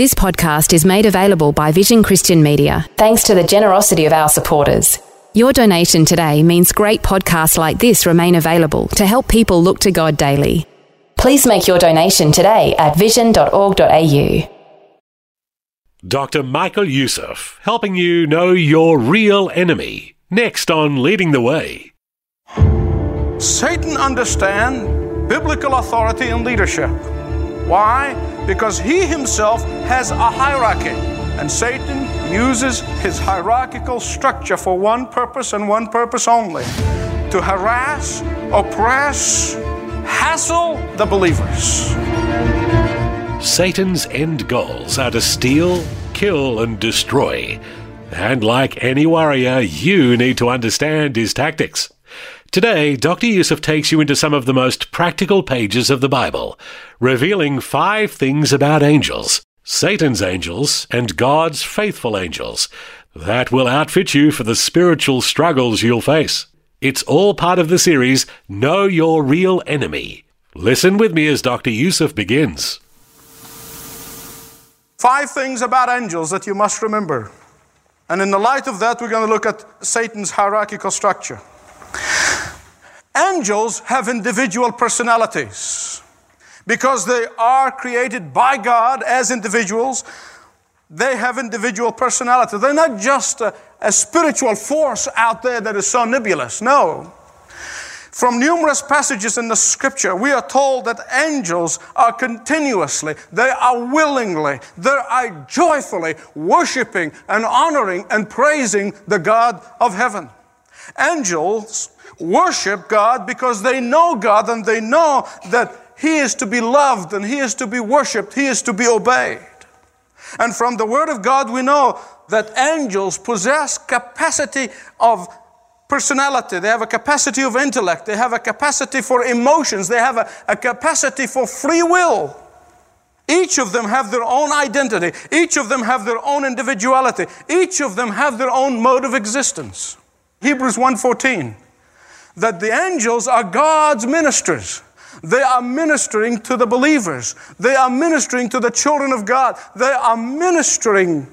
This podcast is made available by Vision Christian Media thanks to the generosity of our supporters. Your donation today means great podcasts like this remain available to help people look to God daily. Please make your donation today at vision.org.au. Dr. Michael Youssef, helping you know your real enemy. Next on Leading the Way. Satan understands biblical authority and leadership. Why? Because he himself has a hierarchy. And Satan uses his hierarchical structure for one purpose and one purpose only to harass, oppress, hassle the believers. Satan's end goals are to steal, kill, and destroy. And like any warrior, you need to understand his tactics. Today, Dr. Youssef takes you into some of the most practical pages of the Bible, revealing five things about angels, Satan's angels, and God's faithful angels, that will outfit you for the spiritual struggles you'll face. It's all part of the series Know Your Real Enemy. Listen with me as Dr. Youssef begins. Five things about angels that you must remember. And in the light of that, we're going to look at Satan's hierarchical structure. Angels have individual personalities because they are created by God as individuals. They have individual personality. They're not just a, a spiritual force out there that is so nebulous. No. From numerous passages in the scripture, we are told that angels are continuously, they are willingly, they are joyfully worshiping and honoring and praising the God of heaven. Angels worship God because they know God and they know that He is to be loved and He is to be worshiped, He is to be obeyed. And from the Word of God, we know that angels possess capacity of personality, they have a capacity of intellect, they have a capacity for emotions, they have a, a capacity for free will. Each of them have their own identity. Each of them have their own individuality. Each of them have their own mode of existence. Hebrews 1:14 that the angels are God's ministers. They are ministering to the believers. They are ministering to the children of God. They are ministering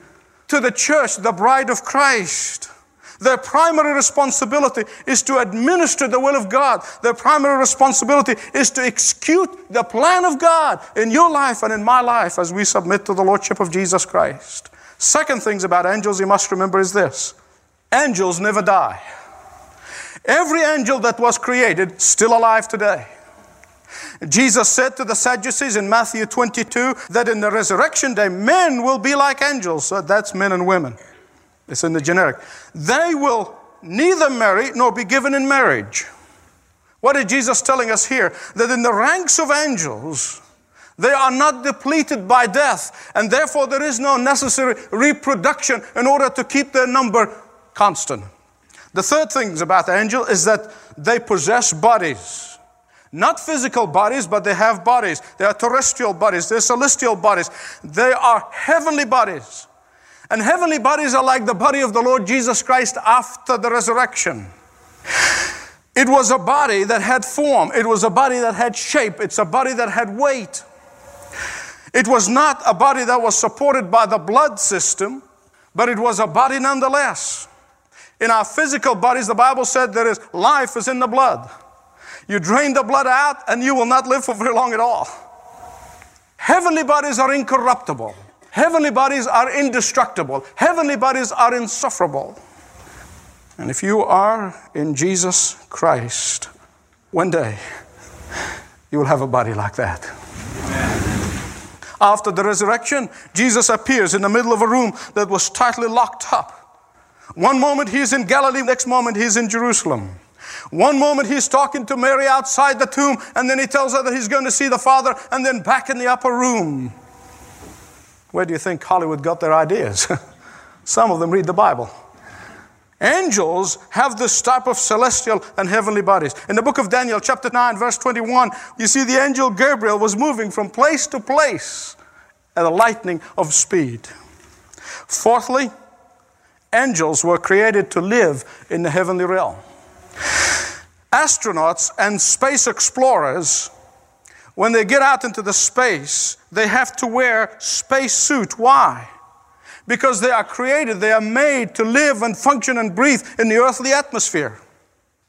to the church, the bride of Christ. Their primary responsibility is to administer the will of God. Their primary responsibility is to execute the plan of God in your life and in my life as we submit to the Lordship of Jesus Christ. Second things about angels you must remember is this angels never die. Every angel that was created still alive today. Jesus said to the Sadducees in Matthew 22 that in the resurrection day, men will be like angels. So that's men and women. It's in the generic. They will neither marry nor be given in marriage. What is Jesus telling us here? That in the ranks of angels, they are not depleted by death, and therefore there is no necessary reproduction in order to keep their number constant. The third thing about the angel is that they possess bodies. Not physical bodies, but they have bodies. They are terrestrial bodies, they're celestial bodies, they are heavenly bodies. And heavenly bodies are like the body of the Lord Jesus Christ after the resurrection. It was a body that had form, it was a body that had shape, it's a body that had weight. It was not a body that was supported by the blood system, but it was a body nonetheless. In our physical bodies, the Bible said there is life is in the blood. You drain the blood out and you will not live for very long at all. Heavenly bodies are incorruptible. Heavenly bodies are indestructible. Heavenly bodies are insufferable. And if you are in Jesus Christ, one day you will have a body like that. After the resurrection, Jesus appears in the middle of a room that was tightly locked up. One moment he's in Galilee, next moment he's in Jerusalem. One moment he's talking to Mary outside the tomb, and then he tells her that he's going to see the Father, and then back in the upper room. Where do you think Hollywood got their ideas? Some of them read the Bible. Angels have this type of celestial and heavenly bodies. In the book of Daniel, chapter 9, verse 21, you see the angel Gabriel was moving from place to place at a lightning of speed. Fourthly, angels were created to live in the heavenly realm. Astronauts and space explorers, when they get out into the space, they have to wear space suit. Why? because they are created, they are made to live and function and breathe in the earthly atmosphere.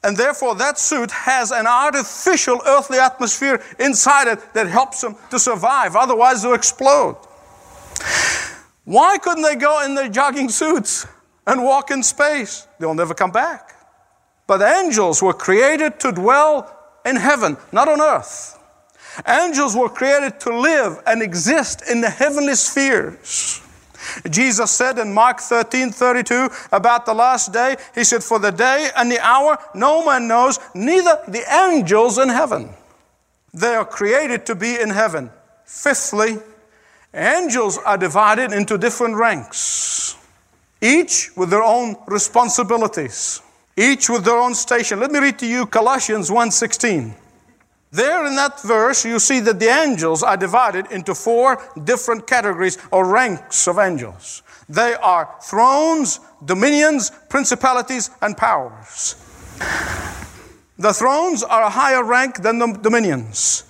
And therefore, that suit has an artificial earthly atmosphere inside it that helps them to survive, otherwise, they'll explode. Why couldn't they go in their jogging suits and walk in space? They'll never come back. But angels were created to dwell in heaven, not on earth. Angels were created to live and exist in the heavenly spheres. Jesus said in Mark 13 32 about the last day, He said, For the day and the hour no man knows, neither the angels in heaven. They are created to be in heaven. Fifthly, angels are divided into different ranks, each with their own responsibilities, each with their own station. Let me read to you Colossians 1:16. There in that verse, you see that the angels are divided into four different categories or ranks of angels. They are thrones, dominions, principalities, and powers. The thrones are a higher rank than the dominions.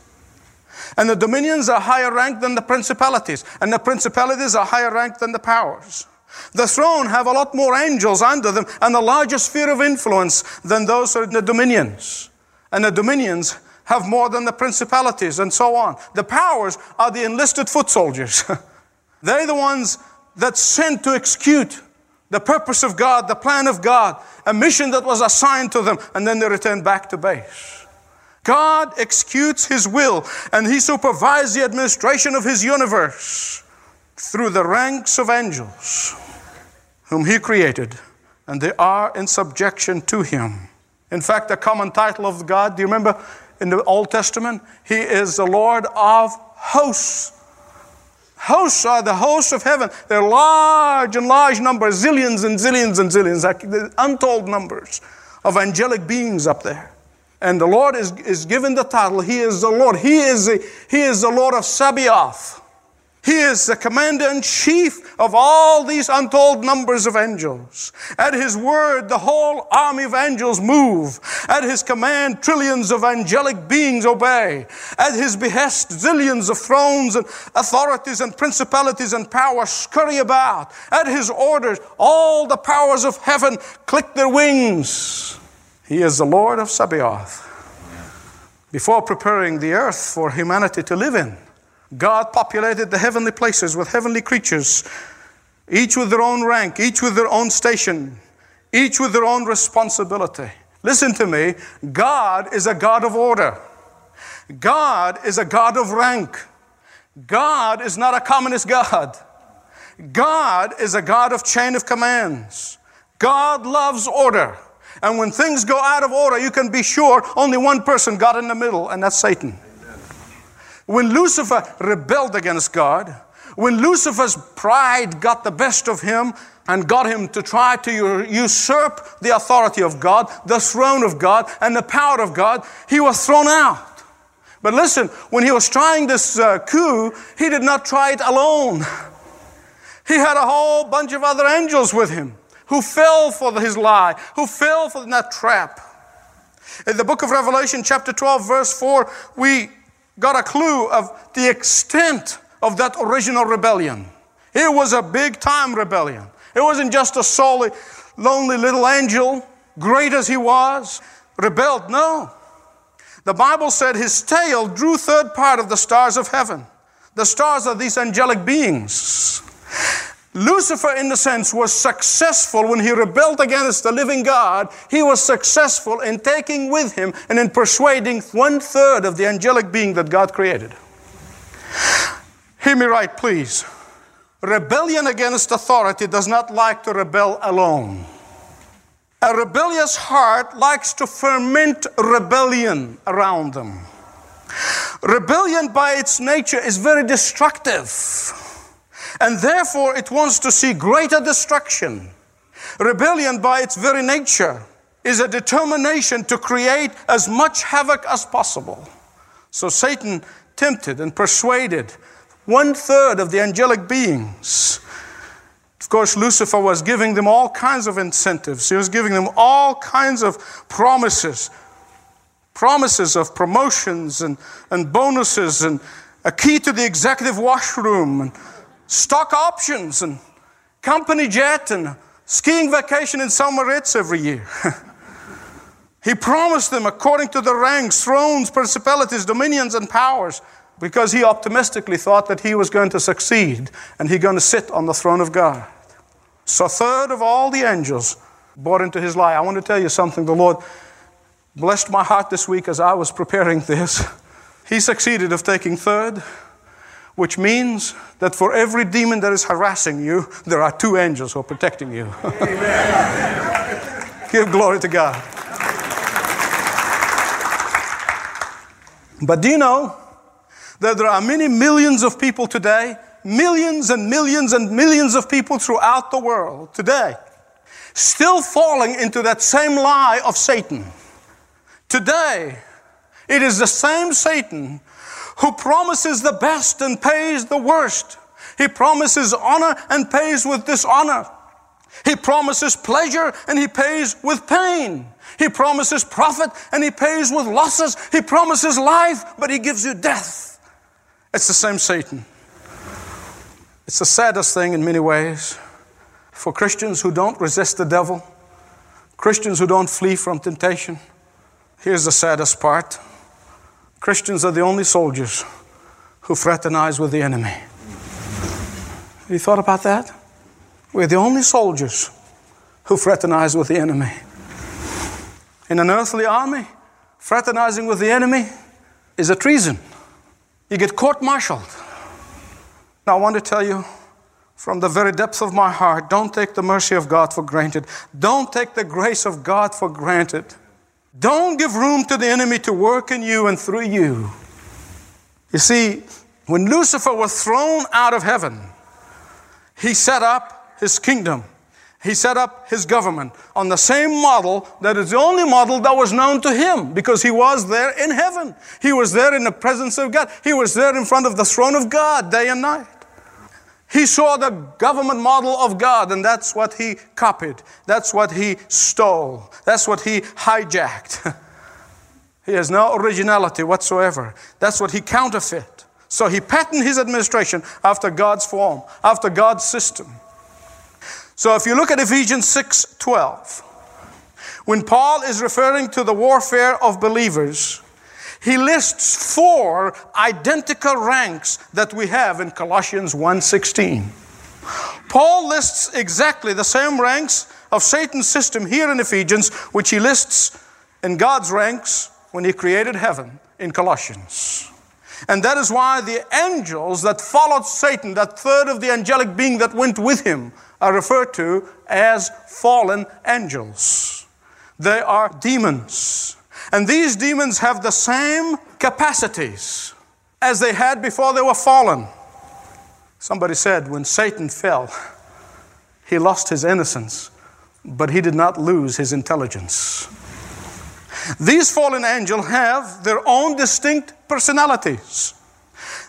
And the dominions are higher rank than the principalities. And the principalities are higher rank than the powers. The throne have a lot more angels under them and a larger sphere of influence than those in the dominions. And the dominions have more than the principalities, and so on. The powers are the enlisted foot soldiers. They're the ones that sent to execute the purpose of God, the plan of God, a mission that was assigned to them, and then they return back to base. God executes His will, and He supervises the administration of His universe through the ranks of angels whom He created, and they are in subjection to Him. In fact, the common title of God, do you remember in the Old Testament. He is the Lord of hosts. Hosts are the hosts of heaven. They're large and large numbers, zillions and zillions and zillions, like untold numbers of angelic beings up there. And the Lord is, is given the title, He is the Lord. He is the, he is the Lord of Sabaoth. He is the commander in chief of all these untold numbers of angels. At His word, the whole army of angels move. At His command, trillions of angelic beings obey. At His behest, zillions of thrones and authorities and principalities and powers scurry about. At His orders, all the powers of heaven click their wings. He is the Lord of Sabaoth. Before preparing the earth for humanity to live in, God populated the heavenly places with heavenly creatures, each with their own rank, each with their own station, each with their own responsibility. Listen to me God is a God of order, God is a God of rank. God is not a communist God. God is a God of chain of commands. God loves order. And when things go out of order, you can be sure only one person got in the middle, and that's Satan. When Lucifer rebelled against God, when Lucifer's pride got the best of him and got him to try to usurp the authority of God, the throne of God, and the power of God, he was thrown out. But listen, when he was trying this uh, coup, he did not try it alone. He had a whole bunch of other angels with him who fell for his lie, who fell for that trap. In the book of Revelation, chapter 12, verse 4, we got a clue of the extent of that original rebellion. It was a big time rebellion. It wasn't just a solely lonely little angel, great as he was, rebelled. No. The Bible said his tail drew third part of the stars of heaven. The stars are these angelic beings. Lucifer, in the sense, was successful when he rebelled against the living God. He was successful in taking with him and in persuading one third of the angelic being that God created. Hear me right, please. Rebellion against authority does not like to rebel alone. A rebellious heart likes to ferment rebellion around them. Rebellion, by its nature, is very destructive and therefore it wants to see greater destruction. Rebellion, by its very nature, is a determination to create as much havoc as possible. So Satan tempted and persuaded one third of the angelic beings. Of course, Lucifer was giving them all kinds of incentives, he was giving them all kinds of promises promises of promotions and, and bonuses and a key to the executive washroom and stock options and company jet and skiing vacation in St. Moritz every year. he promised them, according to the ranks, thrones, principalities, dominions, and powers, because he optimistically thought that he was going to succeed and he going to sit on the throne of God. So, a third of all the angels bought into his lie. I want to tell you something. The Lord blessed my heart this week as I was preparing this. He succeeded of taking third, which means that for every demon that is harassing you, there are two angels who are protecting you. Give glory to God. But do you know that there are many millions of people today, millions and millions and millions of people throughout the world today, still falling into that same lie of Satan? Today, it is the same Satan who promises the best and pays the worst. He promises honor and pays with dishonor. He promises pleasure and he pays with pain. He promises profit and he pays with losses. He promises life, but he gives you death. It's the same Satan. It's the saddest thing in many ways for Christians who don't resist the devil, Christians who don't flee from temptation. Here's the saddest part Christians are the only soldiers who fraternize with the enemy. Have you thought about that? We're the only soldiers who fraternize with the enemy. In an earthly army, fraternizing with the enemy is a treason. You get court martialed. Now, I want to tell you from the very depths of my heart don't take the mercy of God for granted, don't take the grace of God for granted. Don't give room to the enemy to work in you and through you. You see, when Lucifer was thrown out of heaven, he set up his kingdom. He set up his government on the same model that is the only model that was known to him because he was there in heaven. He was there in the presence of God. He was there in front of the throne of God day and night. He saw the government model of God, and that's what he copied. That's what he stole. That's what he hijacked. he has no originality whatsoever. That's what he counterfeit. So he patterned his administration after God's form, after God's system. So if you look at Ephesians 6 12, when Paul is referring to the warfare of believers, he lists four identical ranks that we have in Colossians 1:16. Paul lists exactly the same ranks of Satan's system here in Ephesians, which he lists in God's ranks when he created heaven in Colossians. And that is why the angels that followed Satan, that third of the angelic being that went with him, are referred to as fallen angels. They are demons. And these demons have the same capacities as they had before they were fallen. Somebody said when Satan fell, he lost his innocence, but he did not lose his intelligence. These fallen angels have their own distinct personalities.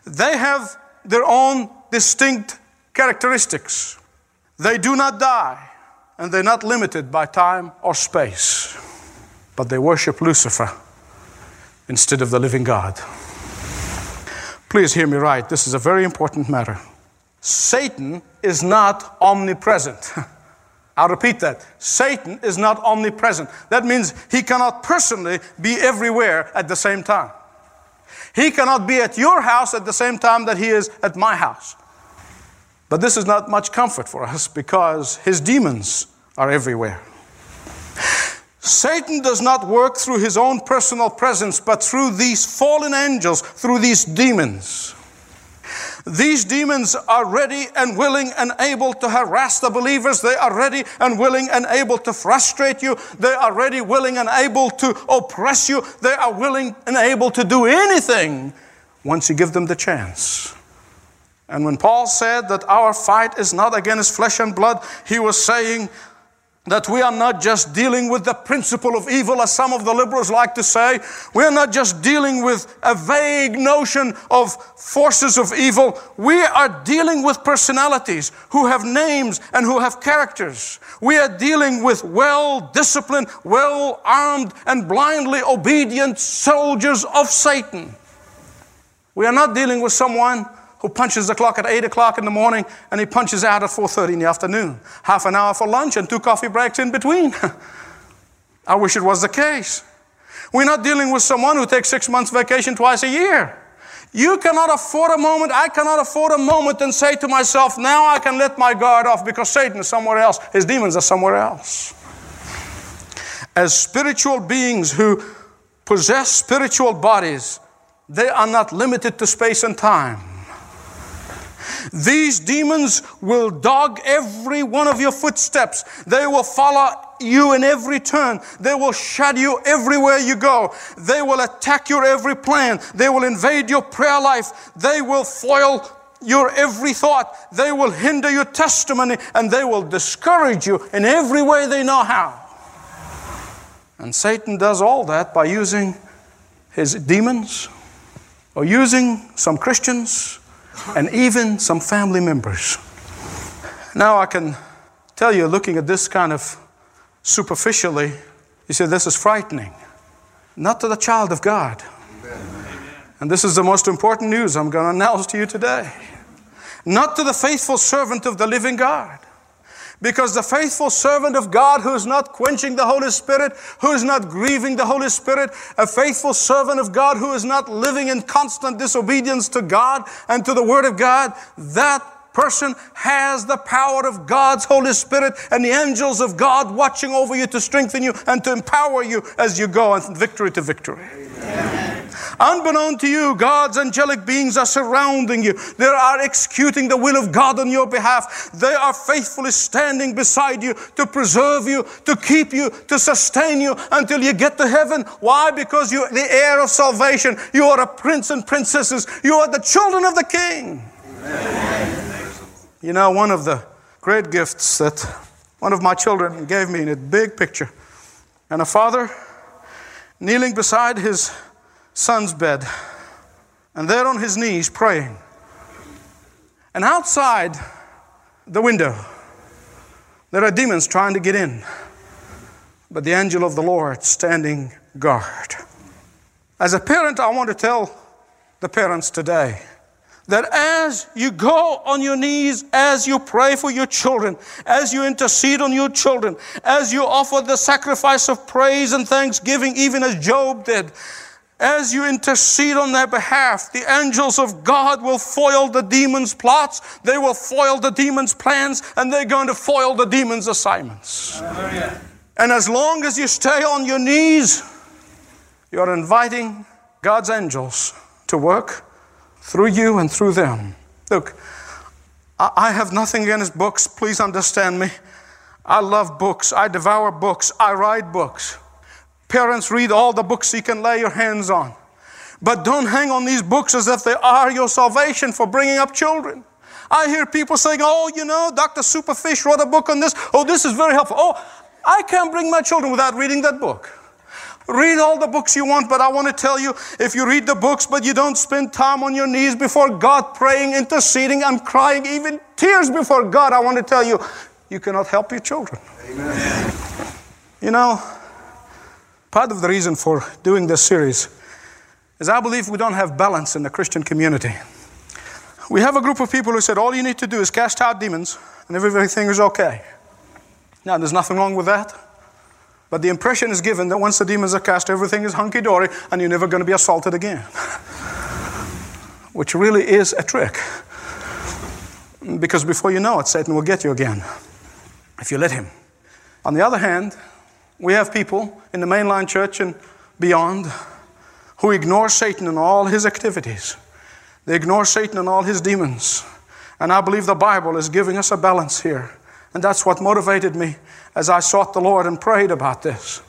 They have their own distinct characteristics. They do not die, and they're not limited by time or space but they worship Lucifer instead of the living God. Please hear me right. This is a very important matter. Satan is not omnipresent. I'll repeat that. Satan is not omnipresent. That means he cannot personally be everywhere at the same time. He cannot be at your house at the same time that he is at my house. But this is not much comfort for us because his demons are everywhere. Satan does not work through his own personal presence, but through these fallen angels, through these demons. These demons are ready and willing and able to harass the believers. They are ready and willing and able to frustrate you. They are ready, willing, and able to oppress you. They are willing and able to do anything once you give them the chance. And when Paul said that our fight is not against flesh and blood, he was saying that we are not just dealing with the principle of evil, as some of the liberals like to say. We are not just dealing with a vague notion of forces of evil. We are dealing with personalities who have names and who have characters. We are dealing with well disciplined, well armed, and blindly obedient soldiers of Satan. We are not dealing with someone who punches the clock at 8 o'clock in the morning and he punches out at 4.30 in the afternoon. Half an hour for lunch and two coffee breaks in between. I wish it was the case. We're not dealing with someone who takes six months vacation twice a year. You cannot afford a moment, I cannot afford a moment and say to myself, now I can let my guard off because Satan is somewhere else, his demons are somewhere else. As spiritual beings who possess spiritual bodies, they are not limited to space and time. These demons will dog every one of your footsteps. They will follow you in every turn. They will shadow you everywhere you go. They will attack your every plan. They will invade your prayer life. They will foil your every thought. They will hinder your testimony and they will discourage you in every way they know how. And Satan does all that by using his demons or using some Christians and even some family members. Now I can tell you, looking at this kind of superficially, you say, This is frightening. Not to the child of God. And this is the most important news I'm going to announce to you today. Not to the faithful servant of the living God. Because the faithful servant of God who is not quenching the Holy Spirit, who is not grieving the Holy Spirit, a faithful servant of God who is not living in constant disobedience to God and to the Word of God, that person has the power of God's Holy Spirit and the angels of God watching over you to strengthen you and to empower you as you go on victory to victory. Amen. Unbeknown to you, God's angelic beings are surrounding you. They are executing the will of God on your behalf. They are faithfully standing beside you to preserve you, to keep you, to sustain you until you get to heaven. Why? Because you're the heir of salvation. You are a prince and princesses. You are the children of the king. Amen. You know, one of the great gifts that one of my children gave me in a big picture, and a father kneeling beside his son's bed, and there on his knees praying. And outside the window, there are demons trying to get in, but the angel of the Lord standing guard. As a parent, I want to tell the parents today that as you go on your knees, as you pray for your children, as you intercede on your children, as you offer the sacrifice of praise and thanksgiving, even as Job did, as you intercede on their behalf, the angels of God will foil the demon's plots, they will foil the demon's plans, and they're going to foil the demon's assignments. And as long as you stay on your knees, you're inviting God's angels to work through you and through them. Look, I have nothing against books, please understand me. I love books, I devour books, I write books. Parents, read all the books you can lay your hands on. But don't hang on these books as if they are your salvation for bringing up children. I hear people saying, oh, you know, Dr. Superfish wrote a book on this. Oh, this is very helpful. Oh, I can't bring my children without reading that book. Read all the books you want, but I want to tell you if you read the books, but you don't spend time on your knees before God, praying, interceding, and crying, even tears before God, I want to tell you, you cannot help your children. Amen. You know, Part of the reason for doing this series is I believe we don't have balance in the Christian community. We have a group of people who said all you need to do is cast out demons and everything is okay. Now, there's nothing wrong with that. But the impression is given that once the demons are cast, everything is hunky dory and you're never going to be assaulted again. Which really is a trick. Because before you know it, Satan will get you again if you let him. On the other hand, we have people in the mainline church and beyond who ignore Satan and all his activities. They ignore Satan and all his demons. And I believe the Bible is giving us a balance here. And that's what motivated me as I sought the Lord and prayed about this.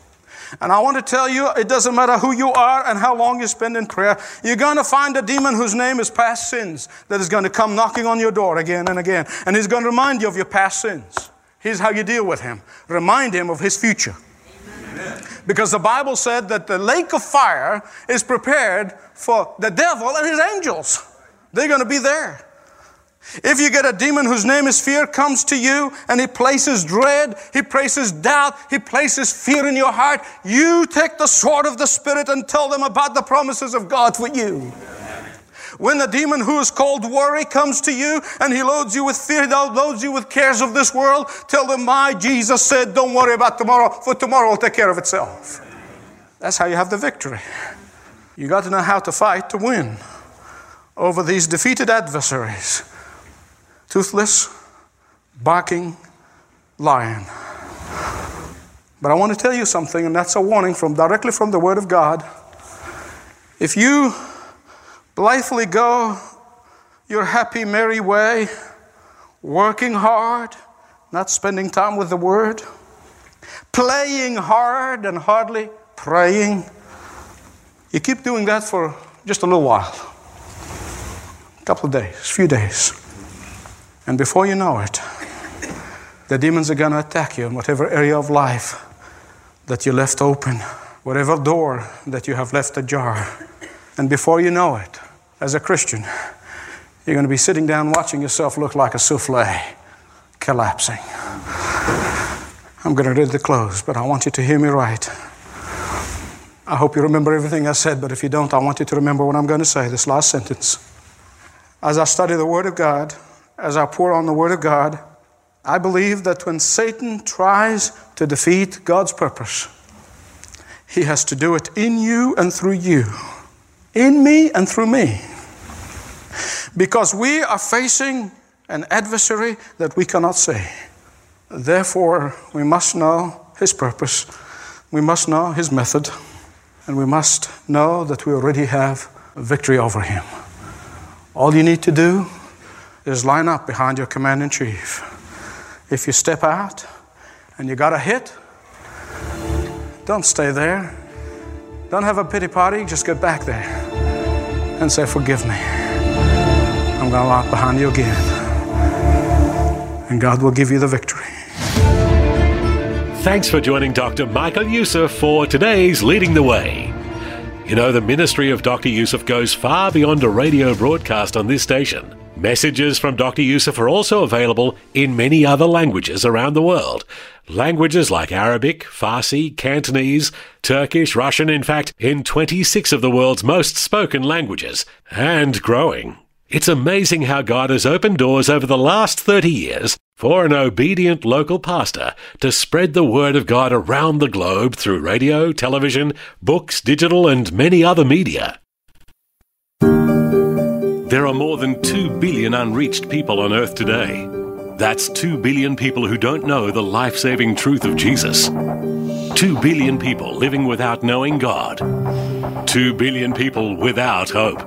And I want to tell you, it doesn't matter who you are and how long you spend in prayer, you're going to find a demon whose name is past sins that is going to come knocking on your door again and again. And he's going to remind you of your past sins. Here's how you deal with him remind him of his future. Because the Bible said that the lake of fire is prepared for the devil and his angels. They're going to be there. If you get a demon whose name is fear comes to you and he places dread, he places doubt, he places fear in your heart, you take the sword of the Spirit and tell them about the promises of God for you. When the demon who is called worry comes to you and he loads you with fear, he loads you with cares of this world, tell them, My Jesus said, Don't worry about tomorrow, for tomorrow will take care of itself. That's how you have the victory. You got to know how to fight to win over these defeated adversaries. Toothless, barking lion. But I want to tell you something, and that's a warning from directly from the Word of God. If you blithely go your happy, merry way, working hard, not spending time with the Word, playing hard and hardly praying. You keep doing that for just a little while, a couple of days, a few days. And before you know it, the demons are going to attack you in whatever area of life that you left open, whatever door that you have left ajar. And before you know it, as a Christian, you're going to be sitting down watching yourself look like a souffle collapsing. I'm going to read the close, but I want you to hear me right. I hope you remember everything I said, but if you don't, I want you to remember what I'm going to say, this last sentence. As I study the Word of God, as I pour on the Word of God, I believe that when Satan tries to defeat God's purpose, he has to do it in you and through you in me and through me. Because we are facing an adversary that we cannot see. Therefore, we must know his purpose, we must know his method, and we must know that we already have victory over him. All you need to do is line up behind your commander in chief. If you step out and you got a hit, don't stay there. Don't have a pity party, just go back there and say, Forgive me. I'm going to walk behind you again. And God will give you the victory. Thanks for joining Dr. Michael Youssef for today's Leading the Way. You know, the ministry of Dr. Youssef goes far beyond a radio broadcast on this station. Messages from Dr. Youssef are also available in many other languages around the world. Languages like Arabic, Farsi, Cantonese, Turkish, Russian, in fact, in 26 of the world's most spoken languages, and growing. It's amazing how God has opened doors over the last 30 years for an obedient local pastor to spread the word of God around the globe through radio, television, books, digital, and many other media. There are more than 2 billion unreached people on earth today. That's 2 billion people who don't know the life saving truth of Jesus. 2 billion people living without knowing God. 2 billion people without hope.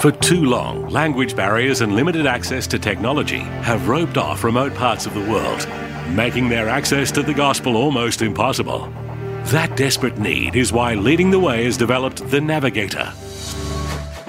For too long, language barriers and limited access to technology have roped off remote parts of the world, making their access to the gospel almost impossible. That desperate need is why Leading the Way has developed the Navigator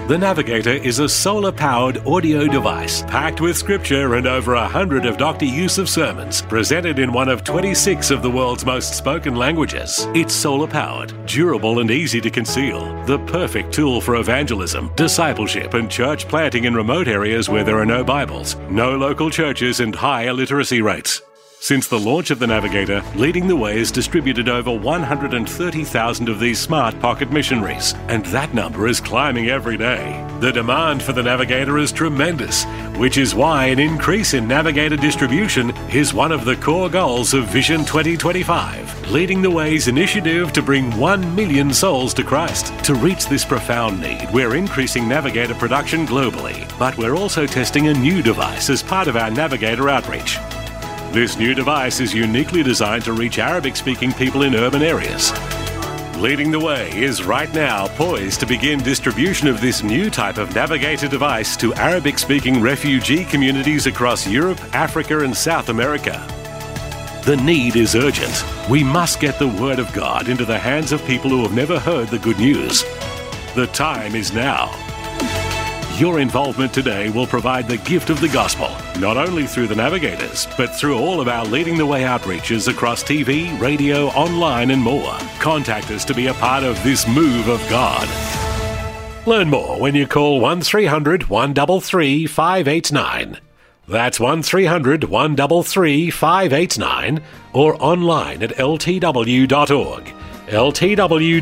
the Navigator is a solar powered audio device packed with scripture and over a hundred of Dr. Youssef sermons, presented in one of 26 of the world's most spoken languages. It's solar powered, durable, and easy to conceal. The perfect tool for evangelism, discipleship, and church planting in remote areas where there are no Bibles, no local churches, and high illiteracy rates. Since the launch of the Navigator, Leading the Way has distributed over 130,000 of these smart pocket missionaries, and that number is climbing every day. The demand for the Navigator is tremendous, which is why an increase in Navigator distribution is one of the core goals of Vision 2025, Leading the Way's initiative to bring 1 million souls to Christ. To reach this profound need, we're increasing Navigator production globally, but we're also testing a new device as part of our Navigator outreach. This new device is uniquely designed to reach Arabic speaking people in urban areas. Leading the Way is right now poised to begin distribution of this new type of navigator device to Arabic speaking refugee communities across Europe, Africa, and South America. The need is urgent. We must get the Word of God into the hands of people who have never heard the good news. The time is now. Your involvement today will provide the gift of the gospel, not only through the navigators, but through all of our Leading the Way outreaches across TV, radio, online, and more. Contact us to be a part of this move of God. Learn more when you call 1300 133 589. That's 1300 133 589 or online at ltw.org. ltw.org.